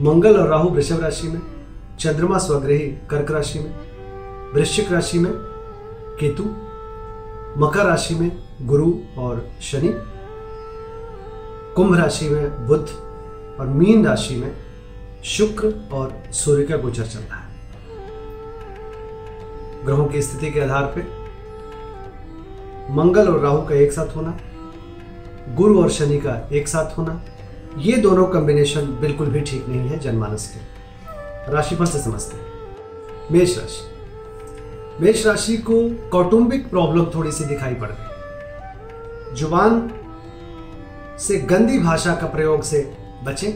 मंगल और राहु वृषभ राशि में, चंद्रमा स्वग्रही कर्क राशि में, वृश्चिक राशि में, केतु, मकर राशि में गुरु और शनि, कुंभ राशि में बुध और मीन राशि में शुक्र और सूर्य का गोचर चल रहा है। ग्रहों की स्थिति के आधार पर मंगल और राहु का एक साथ होना, गुरु और शनि का एक साथ होना ये दोनों कॉम्बिनेशन बिल्कुल भी ठीक नहीं है जनमानस के। राशिफल से समझते हैं। मेष राशि। मेष राशि को कौटुंबिक प्रॉब्लम थोड़ी सी दिखाई पड़ गई। ज़ुबान से गंदी भाषा का प्रयोग से बचें।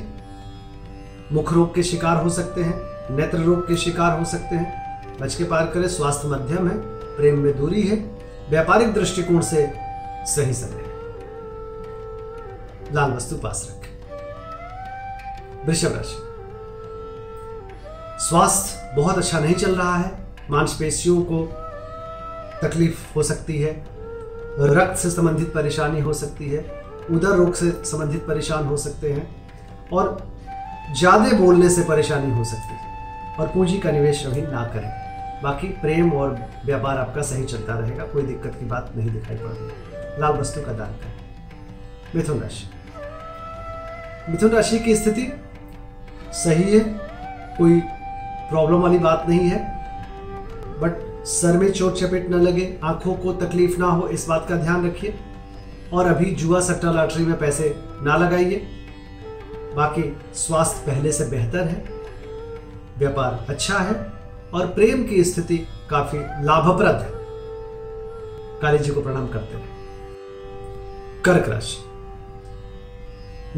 मुख रोग के शिकार हो सकते हैं, नेत्र रोग के शिकार हो सकते हैं। बच के पार करें, स्वास्थ्य मध्यम है, प्रेम में दूरी है, व्यापारिक दृष्टिकोण से सही समय लाल वस्तु पास रखें। वृषभ राशि स्वास्थ्य बहुत अच्छा नहीं चल रहा है। मांसपेशियों को तकलीफ़ हो सकती है। रक्त से संबंधित परेशानी हो सकती है। उदर रोग से संबंधित परेशान हो सकते हैं। और ज़्यादा बोलने से परेशानी हो सकती है। और पूंजी का निवेश अभी ना करें। बाकी प्रेम और व्यापार आपका सही चलता रहेगा। कोई दिक्कत की बात नहीं दिखाई पड़ रही। लाल वस्तु का दान करें। मिथुन राशि। मिथुन राशि की स्थिति सही है, कोई प्रॉब्लम वाली बात नहीं है बट सर में चोट चपेट न लगे, आँखों को तकलीफ़ ना हो, इस बात का ध्यान रखिए। और अभी जुआ सट्टा लॉटरी में पैसे ना लगाइए। बाकी स्वास्थ्य पहले से बेहतर है। व्यापार अच्छा है और प्रेम की स्थिति काफ़ी लाभप्रद है। काली जी को प्रणाम करते हैं। कर्क राशि।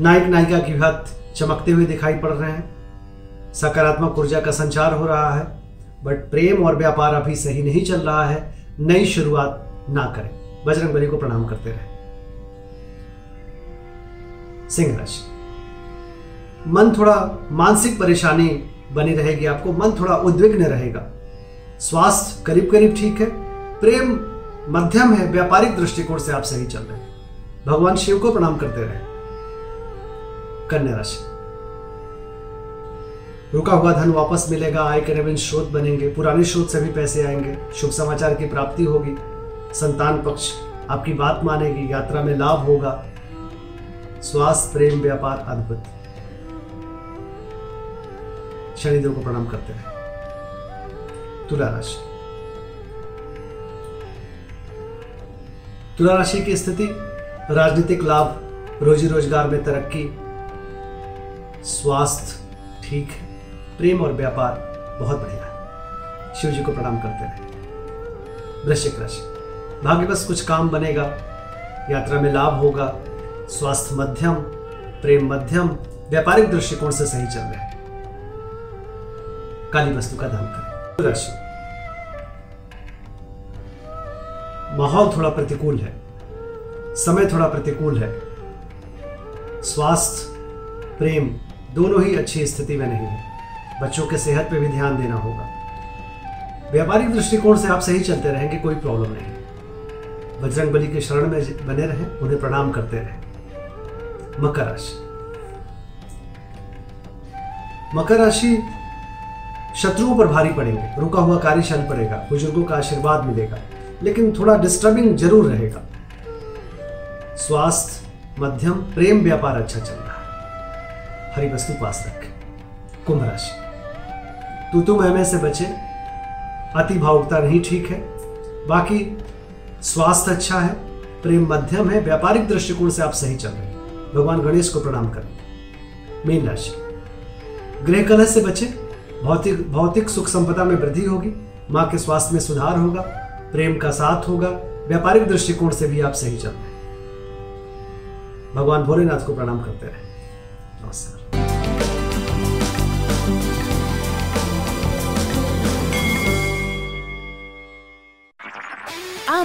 नायक, नायिका की हाथ चमकते हुए दिखाई पड़ रहे हैं। सकारात्मक ऊर्जा का संचार हो रहा है बट प्रेम और व्यापार अभी सही नहीं चल रहा है। नई शुरुआत ना करें। बजरंग बली को प्रणाम करते रहे। सिंह राशि मन थोड़ा मानसिक परेशानी बनी रहेगी आपको, मन थोड़ा उद्विग्न रहेगा। स्वास्थ्य करीब करीब ठीक है, प्रेम मध्यम है, व्यापारिक दृष्टिकोण से आप सही चल रहे हैं। भगवान शिव को प्रणाम करते रहे। कन्या राशि। रुका हुआ धन वापस मिलेगा आय के नवीन स्रोत बनेंगे, पुराने स्रोत से भी पैसे आएँगे, शुभ समाचार की प्राप्ति होगी। संतान पक्ष, आपकी बात मानेगी, यात्रा में लाभ होगा। स्वास्थ्य, प्रेम, व्यापार अद्भुत शनिदेव को प्रणाम करते हैं तुला राशि। तुला राशि की स्थिति, राजनीतिक लाभ, रोजी रोज़गार में तरक्की स्वास्थ्य ठीक है, प्रेम और व्यापार बहुत बढ़िया है। शिव जी को प्रणाम करते रहे। वृश्चिक राशि भाग्य बस कुछ काम बनेगा, यात्रा में लाभ होगा, स्वास्थ्य मध्यम, प्रेम मध्यम, व्यापारिक दृष्टिकोण से सही चल रहे हैं। काली वस्तु का दान करें। राशि। माहौल थोड़ा प्रतिकूल है, समय थोड़ा प्रतिकूल है। स्वास्थ्य, प्रेम दोनों ही अच्छी स्थिति में नहीं है। बच्चों के सेहत पर भी ध्यान देना होगा। व्यापारिक दृष्टिकोण से आप सही चलते रहेंगे कोई प्रॉब्लम नहीं। बजरंग बली के शरण में बने रहे, उन्हें प्रणाम करते रहे। मकर राशि। मकर राशि शत्रुओं पर भारी पड़ेंगे। रुका हुआ कार्य चल पड़ेगा, बुज़ुर्गों का आशीर्वाद मिलेगा, लेकिन थोड़ा डिस्टर्बिंग ज़रूर रहेगा। स्वास्थ्य, मध्यम, प्रेम, व्यापार अच्छा चल रहा हरी वस्तु पास रखें। कुंभ राशि। तू तुम एम से बचे। अति भावुकता नहीं ठीक है। बाकी स्वास्थ्य अच्छा है। प्रेम मध्यम है। व्यापारिक दृष्टिकोण से आप सही चल रहे हैं। भगवान गणेश को प्रणाम करें। मीन राशि। गृह कलह से बचे। भौतिक भौतिक सुख संपदा में वृद्धि होगी। माँ के स्वास्थ्य में सुधार होगा। प्रेम का साथ होगा। व्यापारिक दृष्टिकोण से भी आप सही चल रहे हैं। भगवान भोलेनाथ को प्रणाम करते रहे। नमस्कार।